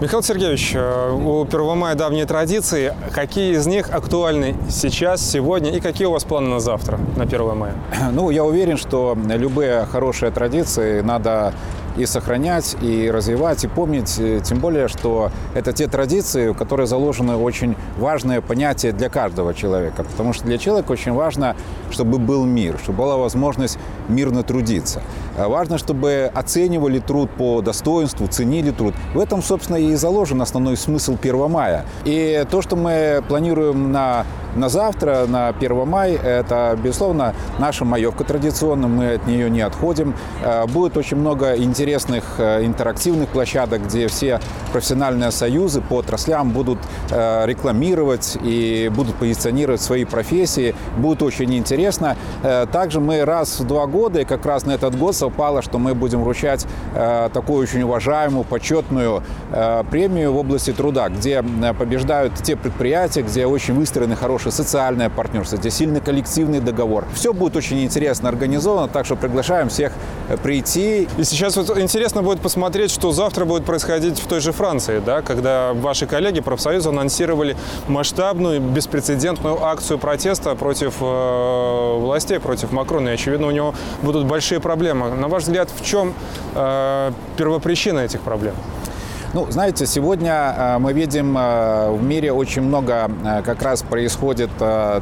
Михаил Сергеевич, э, у 1 мая давние традиции. Какие из них актуальны сейчас, сегодня и какие у вас планы на завтра, на 1 мая? Ну, я уверен, что любые хорошие традиции надо и сохранять, и развивать, и помнить. Э, тем более, что это те традиции, в которые заложены очень важные понятия для каждого человека. Потому что для человека очень важно, чтобы был мир, чтобы была возможность мирно трудиться. А важно, чтобы оценивали труд по достоинству, ценили труд. В этом, собственно, и заложен основной смысл 1 мая. И то, что мы планируем на на завтра, на 1 мая, это, безусловно, наша маевка традиционная, мы от нее не отходим. Э, будет очень много интересных э, интерактивных площадок, где все профессиональные союзы по отраслям будут э, рекламировать и будут позиционировать свои профессии. Будет очень интересно. Также мы раз в два года, и как раз на этот год совпало, что мы будем вручать такую очень уважаемую, почетную премию в области труда, где побеждают те предприятия, где очень выстроены хорошие хорошее социальное партнерство, где сильный коллективный договор. Все будет очень интересно организовано, так что приглашаем всех э, прийти. И сейчас вот интересно будет посмотреть, что завтра будет происходить в той же Франции, да, когда ваши коллеги профсоюза анонсировали масштабную, беспрецедентную акцию протеста против э, властей, против Макрона. И, очевидно, у него будут большие проблемы. На ваш взгляд, в чем э, первопричина этих проблем? Ну, знаете, сегодня э, мы видим э, в мире очень много э, как раз происходит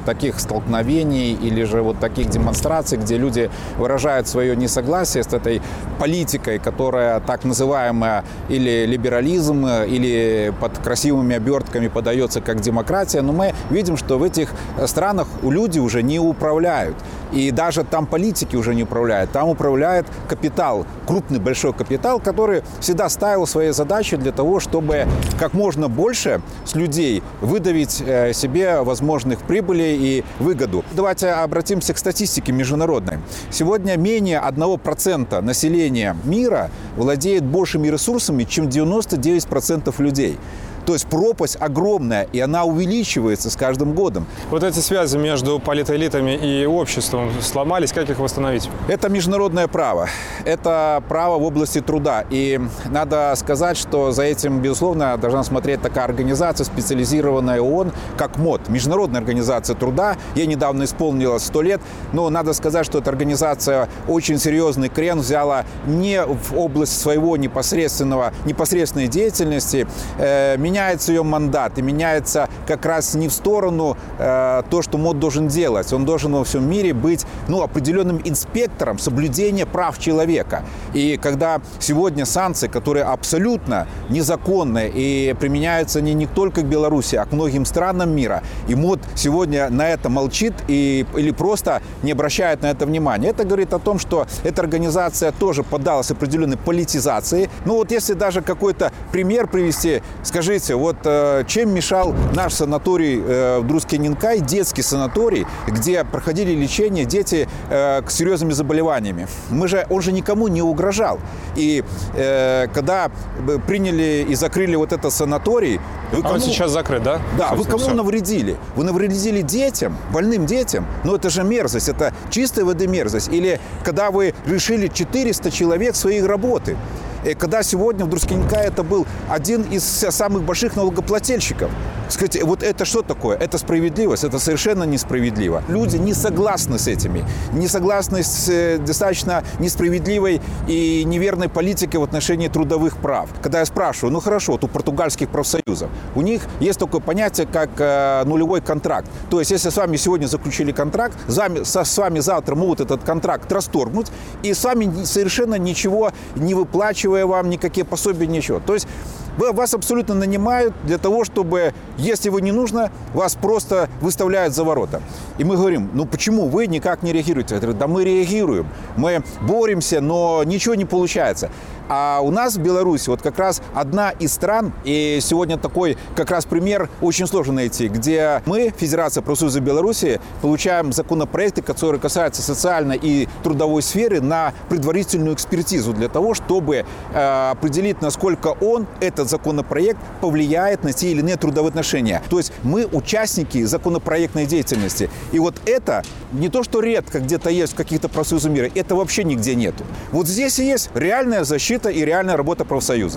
таких столкновений или же вот таких демонстраций, где люди выражают свое несогласие с этой политикой, которая так называемая или либерализм, или под красивыми обертками подается как демократия. Но мы видим, что в этих странах люди уже не управляют. И даже там политики уже не управляют. Там управляет капитал, крупный большой капитал, который всегда ставил свои задачи для того, чтобы как можно больше с людей выдавить э, себе возможных прибылей и выгоду. Давайте обратимся к статистике международной. Сегодня менее 1% населения мира владеет большими ресурсами, чем 99% людей. То есть пропасть огромная, и она увеличивается с каждым годом. Вот эти связи между политэлитами и обществом сломались, как их восстановить? Это международное право. Это право в области труда. И надо сказать, что за этим, безусловно, должна смотреть такая организация, специализированная ООН, как МОД, Международная организация труда. Ей недавно исполнилось 100 лет, но надо сказать, что эта организация очень серьезный крен взяла не в область своего непосредственного, непосредственной деятельности. Э, меня меняется ее мандат и меняется как раз не в сторону э, то, что МОД должен делать. Он должен во всем мире быть ну, определенным инспектором соблюдения прав человека. И когда сегодня санкции, которые абсолютно незаконные и применяются не, не только к Беларуси, а к многим странам мира, и МОД сегодня на это молчит и, или просто не обращает на это внимания, это говорит о том, что эта организация тоже поддалась определенной политизации. Ну вот если даже какой-то пример привести, скажите, Смотрите, вот э, чем мешал наш санаторий э, в Друскининкай, детский санаторий, где проходили лечение дети э, с серьезными заболеваниями. Мы же, он же никому не угрожал. И когда приняли и закрыли вот этот санаторий... Вы кому... А он сейчас закрыт, да? Да, вы кому все. навредили? Вы навредили детям, больным детям. Но это же мерзость, это чистая воды мерзость. Или когда вы решили 400 человек своей работы. И когда сегодня в Друскинка это был один из самых больших налогоплательщиков. Скажите, вот это что такое? Это справедливость? Это совершенно несправедливо. Люди не согласны с этими, не согласны с э, достаточно несправедливой и неверной политикой в отношении трудовых прав. Когда я спрашиваю, ну хорошо, вот у португальских профсоюзов, у них есть такое понятие, как э, нулевой контракт. То есть, если с вами сегодня заключили контракт, с вами, со, с вами завтра могут этот контракт расторгнуть, и с вами совершенно ничего не выплачивая вам, никакие пособия, ничего. То есть, вас абсолютно нанимают для того, чтобы, если вы не нужно, вас просто выставляют за ворота. И мы говорим, ну почему вы никак не реагируете? Я да мы реагируем, мы боремся, но ничего не получается. А у нас в Беларуси вот как раз одна из стран, и сегодня такой как раз пример очень сложно найти, где мы, Федерация профсоюза Беларуси, получаем законопроекты, которые касаются социальной и трудовой сферы на предварительную экспертизу для того, чтобы э, определить, насколько он, этот законопроект, повлияет на те или иные трудовые отношения. То есть мы участники законопроектной деятельности. И вот это не то, что редко где-то есть в каких-то профсоюзах мира, это вообще нигде нету. Вот здесь и есть реальная защита и реальная работа профсоюза.